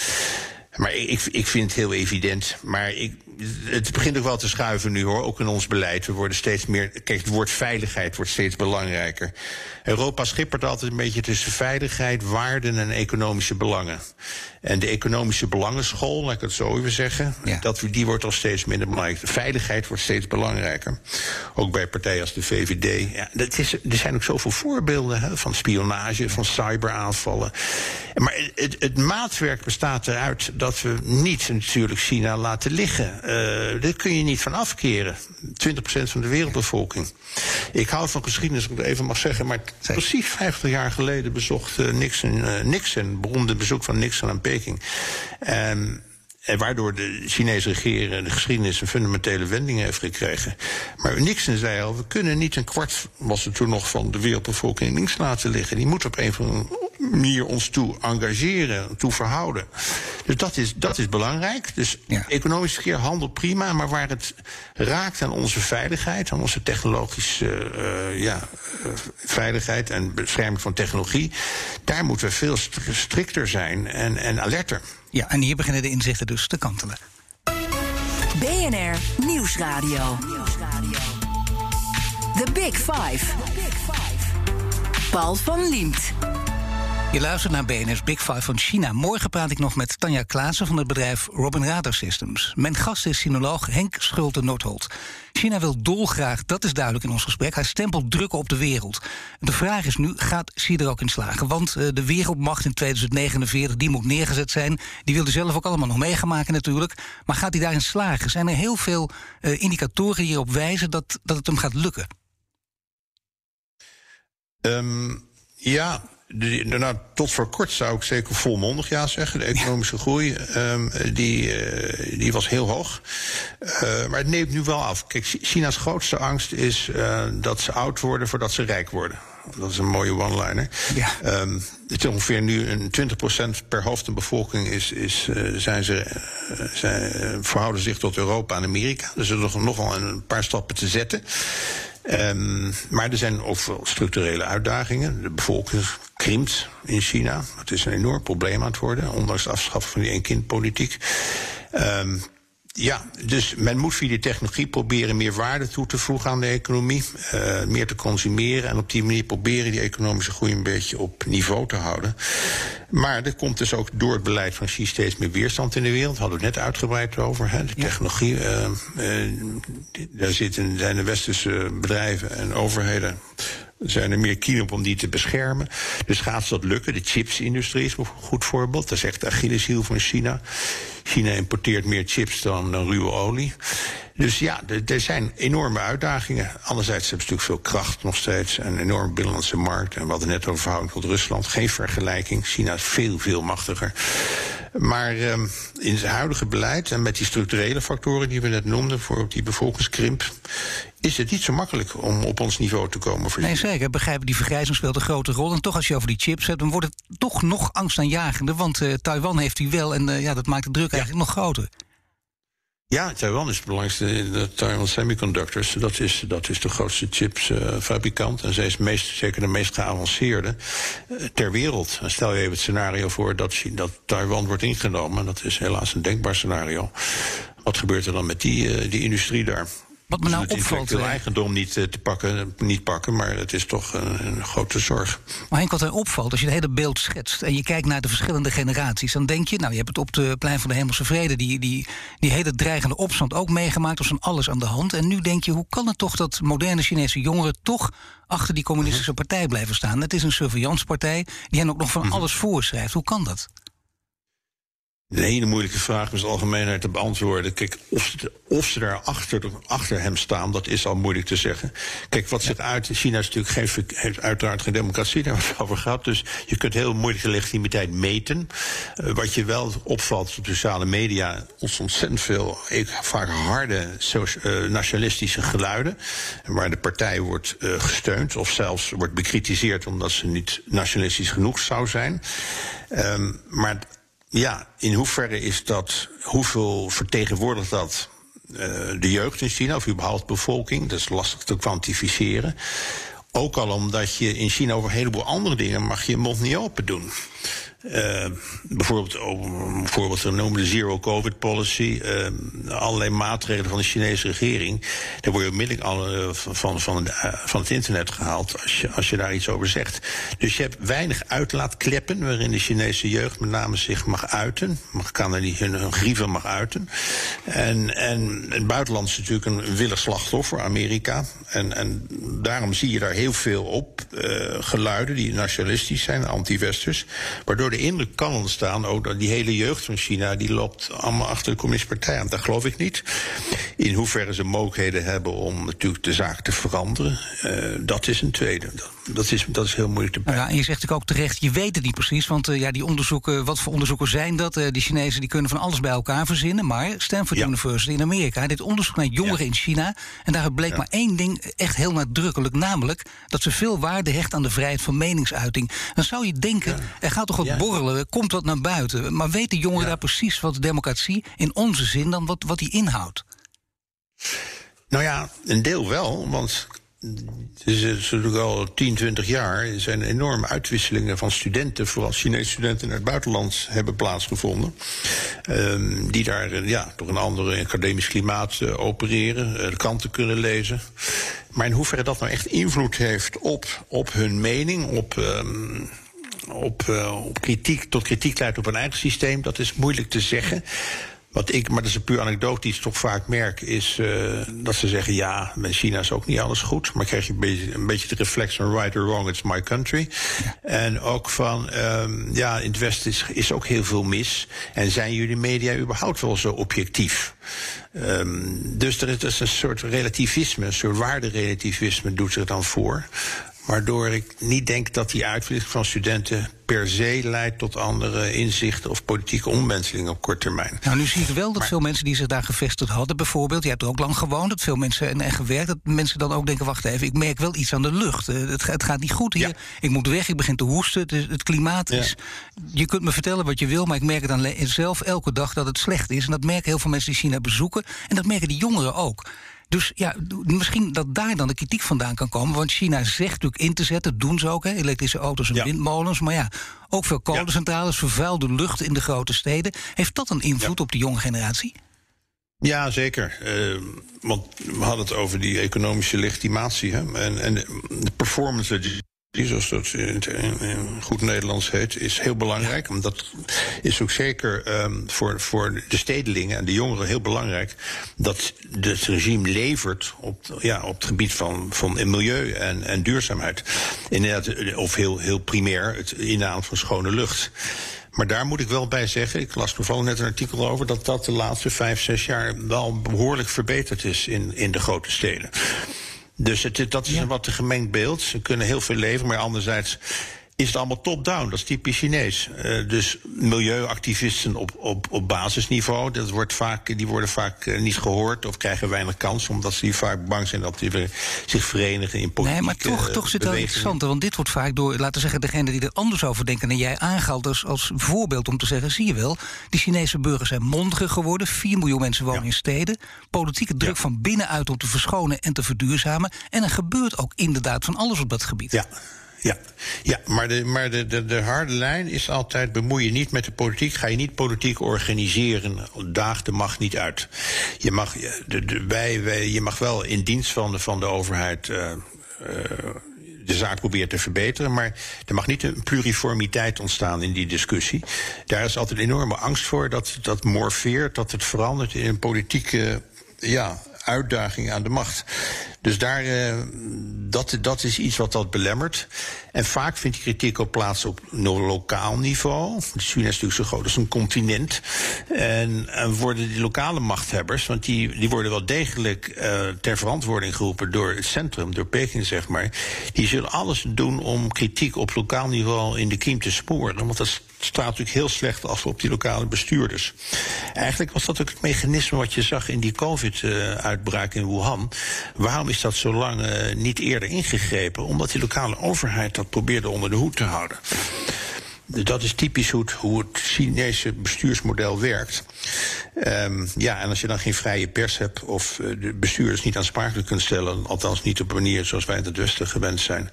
Maar ik, ik vind het heel evident. Maar ik, het begint ook wel te schuiven nu hoor, ook in ons beleid. We worden steeds meer. Kijk, het woord veiligheid wordt steeds belangrijker. Europa schippert altijd een beetje tussen veiligheid, waarden en economische belangen. En de economische belangenschool, laat ik het zo even zeggen, dat, die wordt al steeds minder belangrijk. De veiligheid wordt steeds belangrijker. Ook bij partijen als de VVD. Ja, dat is, er zijn ook zoveel voorbeelden hè, van spionage, van cyberaanvallen. Maar het, het maatwerk bestaat eruit dat we niet natuurlijk China laten liggen. Uh, dit kun je niet van afkeren. 20% van de wereldbevolking. Ik hou van geschiedenis, als ik het even mag zeggen. Maar precies 50 jaar geleden bezocht uh, Nixon, uh, Nixon, beroemde bezoek van Nixon aan Peking. Um, en waardoor de Chinese regering de geschiedenis een fundamentele wending heeft gekregen. Maar Nixon zei al, we kunnen niet een kwart, was er toen nog van de wereldbevolking links laten liggen. Die moet op een of andere manier ons toe engageren, toe verhouden. Dus dat is, dat is belangrijk. Dus economisch verkeer, handel prima, maar waar het raakt aan onze veiligheid, aan onze technologische uh, ja, uh, veiligheid en bescherming van technologie, daar moeten we veel strikter zijn en, en alerter. Ja, en hier beginnen de inzichten dus te kantelen. BNR Nieuwsradio. The Big Five. Paul van Liemt. Je luistert naar BNR's Big Five van China. Morgen praat ik nog met Tanja Klaassen van het bedrijf Robin Radar Systems. Mijn gast is sinoloog Henk Schulte-Noordholt. China wil dolgraag, dat is duidelijk in ons gesprek, haar stempel drukken op de wereld. De vraag is nu, gaat Xi er ook in slagen? Want uh, de wereldmacht in 2049, die moet neergezet zijn. Die wilde zelf ook allemaal nog meegemaken natuurlijk. Maar gaat hij daarin slagen? Zijn er heel veel uh, indicatoren hierop wijzen dat, dat het hem gaat lukken? Um, ja, nou, tot voor kort zou ik zeker volmondig ja zeggen. De economische groei um, die, uh, die was heel hoog. Uh, maar het neemt nu wel af. Kijk, China's grootste angst is uh, dat ze oud worden voordat ze rijk worden. Dat is een mooie one-liner. Ja. Um, het is ongeveer nu een 20% per hoofd van de bevolking is, is, zijn ze, zijn, verhouden zich tot Europa en Amerika. Dus er is nogal een paar stappen te zetten. Um, maar er zijn ook structurele uitdagingen. De bevolking krimpt in China. Het is een enorm probleem aan het worden, ondanks het afschaffen van die eenkindpolitiek. Um, ja, dus men moet via die technologie proberen meer waarde toe te voegen aan de economie. Uh, meer te consumeren en op die manier proberen die economische groei een beetje op niveau te houden. Maar er komt dus ook door het beleid van Xi steeds meer weerstand in de wereld. Hadden we het net uitgebreid over. Hè. De technologie, uh, uh, daar zitten, zijn de westerse bedrijven en overheden zijn er meer op om die te beschermen. Dus gaat dat lukken? De chipsindustrie is een goed voorbeeld. Dat is echt de Achilleshiel van China. China importeert meer chips dan, ruwe olie. Dus ja, er zijn enorme uitdagingen. Anderzijds hebben ze natuurlijk veel kracht nog steeds. Een enorme binnenlandse markt. En we hadden net over verhouding tot Rusland. Geen vergelijking. China is veel, veel machtiger. Maar um, in het huidige beleid en met die structurele factoren die we net noemden, voor die bevolkingskrimp, is het niet zo makkelijk om op ons niveau te komen. Voor nee, zeker. Begrijpen, die vergrijzing speelt een grote rol. En toch, als je over die chips hebt, dan wordt het toch nog angstaanjagender. Want uh, Taiwan heeft die wel en uh, ja, dat maakt de druk eigenlijk nog groter. Ja, Taiwan is het belangrijkste. De Taiwan Semiconductors, dat is, dat is de grootste chipsfabrikant. Uh, en zij is meest, zeker de meest geavanceerde uh, ter wereld. En stel je even het scenario voor dat, dat Taiwan wordt ingenomen. Dat is helaas een denkbaar scenario. Wat gebeurt er dan met die, uh, die industrie daar? Wat me nou opvalt. Ik eigendom niet te pakken, niet pakken, maar het is toch een, een, grote zorg. Maar Henk, wat er opvalt, als je het hele beeld schetst en je kijkt naar de verschillende generaties, dan denk je, nou, je hebt het op de plein van de Hemelse Vrede, die, die, die hele dreigende opstand ook meegemaakt, er van alles aan de hand. En nu denk je, hoe kan het toch dat moderne Chinese jongeren toch achter die communistische partij blijven staan? Het is een surveillancepartij die hen ook nog van mhm. alles voorschrijft. Hoe kan dat? Een hele moeilijke vraag om in algemeenheid te beantwoorden. Kijk, of ze, of ze daar achter, achter hem staan, dat is al moeilijk te zeggen. Kijk, wat zich uit. China is natuurlijk geen, heeft uiteraard geen democratie, daar hebben we het over gehad. Dus je kunt heel moeilijke legitimiteit meten. Uh, wat je wel opvalt op sociale media, ons ontzettend veel, vaak harde uh, nationalistische geluiden. Waar de partij wordt uh, gesteund of zelfs wordt bekritiseerd omdat ze niet nationalistisch genoeg zou zijn. Um, maar ja, in hoeverre is dat, hoeveel vertegenwoordigt dat uh, de jeugd in China, of überhaupt bevolking? Dat is lastig te kwantificeren. Ook al omdat je in China over een heleboel andere dingen mag je mond niet open doen. Uh, bijvoorbeeld, voorbeeld te noemen, de Zero Covid Policy. Uh, allerlei maatregelen van de Chinese regering. Daar word je onmiddellijk al, van, van, uh, van het internet gehaald als je, als je daar iets over zegt. Dus je hebt weinig uitlaatkleppen waarin de Chinese jeugd met name zich mag uiten. Mag, kan er niet hun, hun grieven mag uiten. En, en het buitenland is natuurlijk een willig slachtoffer, Amerika. En, en daarom zie je daar heel veel op geluiden die nationalistisch zijn, anti-westers. Waardoor de indruk kan ontstaan ook dat die hele jeugd van China die loopt allemaal achter de communistische partij aan. Dat geloof ik niet. In hoeverre ze mogelijkheden hebben om natuurlijk de zaak te veranderen, uh, dat is een tweede. Dat is, dat is heel moeilijk te bepalen. Ja, en je zegt ook terecht, je weet het niet precies. Want uh, ja, die onderzoeken, wat voor onderzoeken zijn dat? Uh, die Chinezen die kunnen van alles bij elkaar verzinnen. Maar Stanford ja. University in Amerika dit onderzoek naar jongeren ja. in China. En daar bleek ja. maar één ding echt heel nadrukkelijk. Namelijk dat ze veel waarde hecht aan de vrijheid van meningsuiting. Dan zou je denken, er gaat toch wat borrelen, komt wat naar buiten. Maar weten jongeren daar precies wat democratie in onze zin dan wat, wat die inhoudt? Nou ja, een deel wel. Want het is, natuurlijk al 10, 20 jaar. Er zijn enorme uitwisselingen van studenten, vooral Chinese studenten naar het buitenland, hebben plaatsgevonden. Um, die daar ja, door een ander academisch klimaat uh, opereren, uh, de kanten kunnen lezen. Maar in hoeverre dat nou echt invloed heeft op, op hun mening, op. Um, op, uh, op kritiek, tot kritiek leidt op een eigen systeem, dat is moeilijk te zeggen. Wat ik, maar dat is een puur anekdotisch, toch vaak merk, is uh, dat ze zeggen: ja, met China is ook niet alles goed. Maar krijg je een beetje, een beetje de reflex van right or wrong, it's my country. Ja. En ook van: um, ja, in het Westen is, is ook heel veel mis. En zijn jullie media überhaupt wel zo objectief? Um, dus er is, er een soort relativisme, een soort waarderelativisme doet zich dan voor. Waardoor ik niet denk dat die uitwisseling van studenten per se leidt tot andere inzichten of politieke omwentelingen op korte termijn. Nou, nu zie ik wel dat maar, veel mensen die zich daar gevestigd hadden, bijvoorbeeld, je hebt er ook lang gewoond, dat veel mensen en, en gewerkt, dat mensen dan ook denken: wacht even, ik merk wel iets aan de lucht. Uh, het, het, gaat niet goed hier. Ja. Ik moet weg, ik begin te hoesten. Het, het klimaat ja. is. Je kunt me vertellen wat je wil, maar ik merk het dan zelf elke dag dat het slecht is. En dat merken heel veel mensen die China bezoeken. En dat merken die jongeren ook. Dus ja, misschien dat daar dan de kritiek vandaan kan komen. Want China zegt natuurlijk in te zetten, dat doen ze ook, hè, elektrische auto's en ja. windmolens. Maar ja, ook veel kolencentrales, vervuilde lucht in de grote steden. Heeft dat een invloed op de jonge generatie? Ja, zeker. Uh, want we hadden het over die economische legitimatie. Hè? En, en de performance zoals dat in, in, goed Nederlands heet, is heel belangrijk. Want dat is ook zeker um, voor, voor de stedelingen en de jongeren heel belangrijk. Dat het regime levert op, ja, op het gebied van, van milieu en, en duurzaamheid. Inderdaad, of heel, heel primair, het innaam van schone lucht. Maar daar moet ik wel bij zeggen, ik las toevallig net een artikel over, dat dat de laatste vijf, zes jaar wel behoorlijk verbeterd is in, in de grote steden. Dus het, dat is een wat gemengd beeld. Ze kunnen heel veel leveren, maar anderzijds is het allemaal top-down. Dat is typisch Chinees. Uh, dus milieuactivisten op, op, op basisniveau, dat wordt vaak, die worden vaak uh, niet gehoord of krijgen weinig kans, omdat ze vaak bang zijn dat die zich verenigen in politieke Nee, maar toch, toch zit het interessant, want dit wordt vaak door, laten we zeggen, degene die er anders over denken dan jij aangehaald als, als voorbeeld om te zeggen, zie je wel, die Chinese burgers zijn mondiger geworden, 4 miljoen mensen wonen ja. in steden, politieke druk ja. van binnenuit om te verschonen en te verduurzamen, en er gebeurt ook inderdaad van alles op dat gebied. Ja. Ja, ja maar, de, maar de, de, de harde lijn is altijd bemoei je niet met de politiek. Ga je niet politiek organiseren. Daag de macht niet uit. Je mag, de, de, wij, wij, je mag wel in dienst van de, van de overheid. Uh, uh, de zaak proberen te verbeteren. Maar er mag niet een pluriformiteit ontstaan in die discussie. Daar is altijd enorme angst voor dat dat morfeert, dat het verandert in een politieke ja, uitdaging aan de macht. Dus daar, uh, dat, dat is iets wat dat belemmert. En vaak vindt die kritiek ook plaats op lokaal niveau. China is natuurlijk zo groot als een continent. En, en worden die lokale machthebbers, want die, die worden wel degelijk uh, ter verantwoording geroepen door het centrum, door Peking zeg maar. Die zullen alles doen om kritiek op lokaal niveau in de kiem te sporen. Want dat staat natuurlijk heel slecht af op die lokale bestuurders. Eigenlijk was dat ook het mechanisme wat je zag in die COVID-uitbraak in Wuhan. Waarom is dat zo lang uh, niet eerder ingegrepen? Omdat die lokale overheid dat probeerde onder de hoed te houden. Dat is typisch hoe het, Chinese bestuursmodel werkt. Um, ja, en als je dan geen vrije pers hebt of uh, de bestuurders niet aansprakelijk kunt stellen, althans niet op een manier zoals wij in het Westen gewend zijn,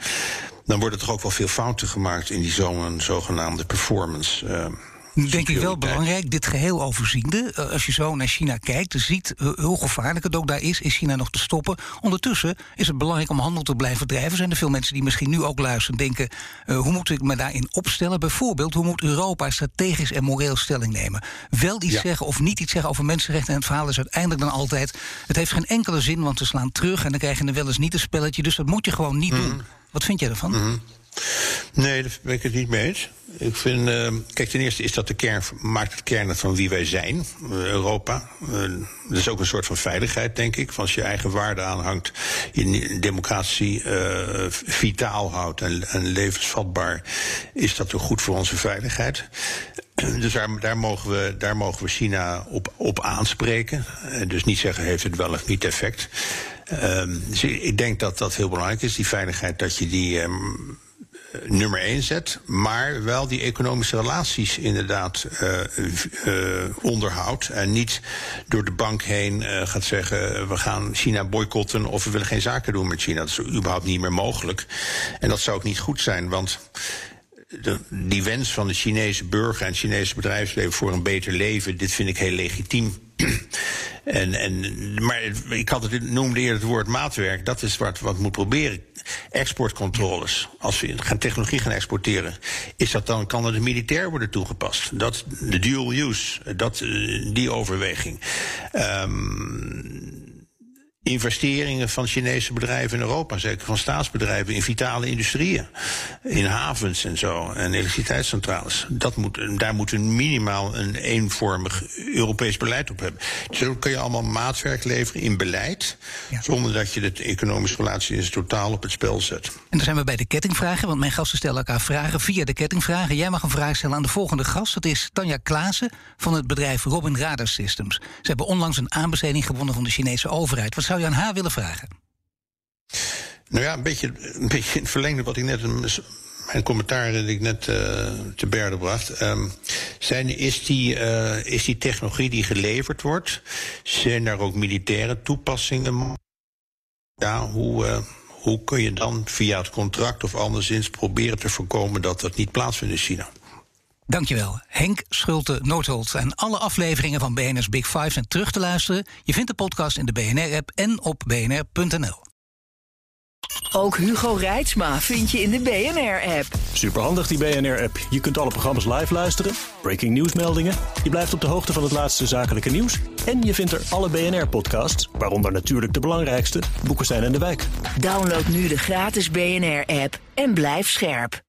dan worden er toch ook wel veel fouten gemaakt in die zogenaamde performance. Uh, Denk ik wel belangrijk, dit geheel overziende. Eh, als je zo naar China kijkt, ziet hoe gevaarlijk het ook daar is, is China nog te stoppen. Ondertussen is het belangrijk om handel te blijven drijven. Zijn er veel mensen die misschien nu ook luisteren denken: uh, hoe moet ik me daarin opstellen? Bijvoorbeeld, hoe moet Europa strategisch en moreel stelling nemen? Wel iets ja. zeggen of niet iets zeggen over mensenrechten. En het verhaal is uiteindelijk dan altijd: het heeft geen enkele zin, want ze slaan terug en dan krijg je er wel eens niet een spelletje. Dus dat moet je gewoon niet mm. doen. Wat vind jij ervan? Mm. Nee, daar ben ik het niet mee eens. Ik vind, uh, kijk, ten eerste is dat de kern, maakt het kern van wie wij zijn, uh, Europa. Uh, dat is ook een soort van veiligheid, denk ik. Van als je eigen waarde aanhangt, je democratie vitaal houdt en, en, levensvatbaar, is dat ook goed voor onze veiligheid. Dus daar, daar, mogen we, daar mogen we China op, op aanspreken. dus niet zeggen, heeft het wel of niet effect. Um, dus ik denk dat dat heel belangrijk is, die veiligheid, dat je die um, nummer één zet, maar wel die economische relaties inderdaad uh, uh, onderhoudt. En niet door de bank heen gaat zeggen: we gaan China boycotten of we willen geen zaken doen met China. Dat is überhaupt niet meer mogelijk. En dat zou ook niet goed zijn, want. De, die wens van de Chinese burger en het Chinese bedrijfsleven voor een beter leven, dit vind ik heel legitiem. En, en, maar ik had het, noemde eerder het woord maatwerk. Dat is wat we moet proberen. Exportcontroles. Als we gaan technologie gaan exporteren, is dat dan, kan het militair worden toegepast? Dat, de dual use, dat, die overweging. Um, investeringen van Chinese bedrijven in Europa, zeker van staatsbedrijven, in vitale industrieën, in havens en zo, en elektriciteitscentrales. Dat moet, daar moet een minimaal een eenvormig Europees beleid op hebben. Dus dan kun je allemaal maatwerk leveren in beleid, ja. zonder dat je de economische relatie in totaal op het spel zet. En dan zijn we bij de kettingvragen, want mijn gasten stellen elkaar vragen via de kettingvragen. Jij mag een vraag stellen aan de volgende gast. Dat is Tanja Klaassen van het bedrijf Robin Radar Systems. Ze hebben onlangs een aanbesteding gewonnen van de Chinese overheid. Wat zou aan haar willen vragen? Nou ja, een beetje, een beetje in het verlengde wat ik net. Mijn commentaar dat ik net uh, te berde bracht. Um, zijn, is, die, uh, is die technologie die geleverd wordt, zijn daar ook militaire toepassingen? Ja, hoe, uh, hoe kun je dan via het contract of anderszins proberen te voorkomen dat dat niet plaatsvindt in China? Dankjewel. Henk Schulte Noordholt. En alle afleveringen van BNR's Big Five zijn terug te luisteren. Je vindt de podcast in de BNR-app en op bnr.nl. Ook Hugo Reitsma vind je in de BNR-app. Superhandig die BNR-app. Je kunt alle programma's live luisteren, breaking nieuwsmeldingen. Je blijft op de hoogte van het laatste zakelijke nieuws. En je vindt er alle BNR-podcasts, waaronder natuurlijk de belangrijkste, Boeken zijn in de wijk. Download nu de gratis BNR-app en blijf scherp.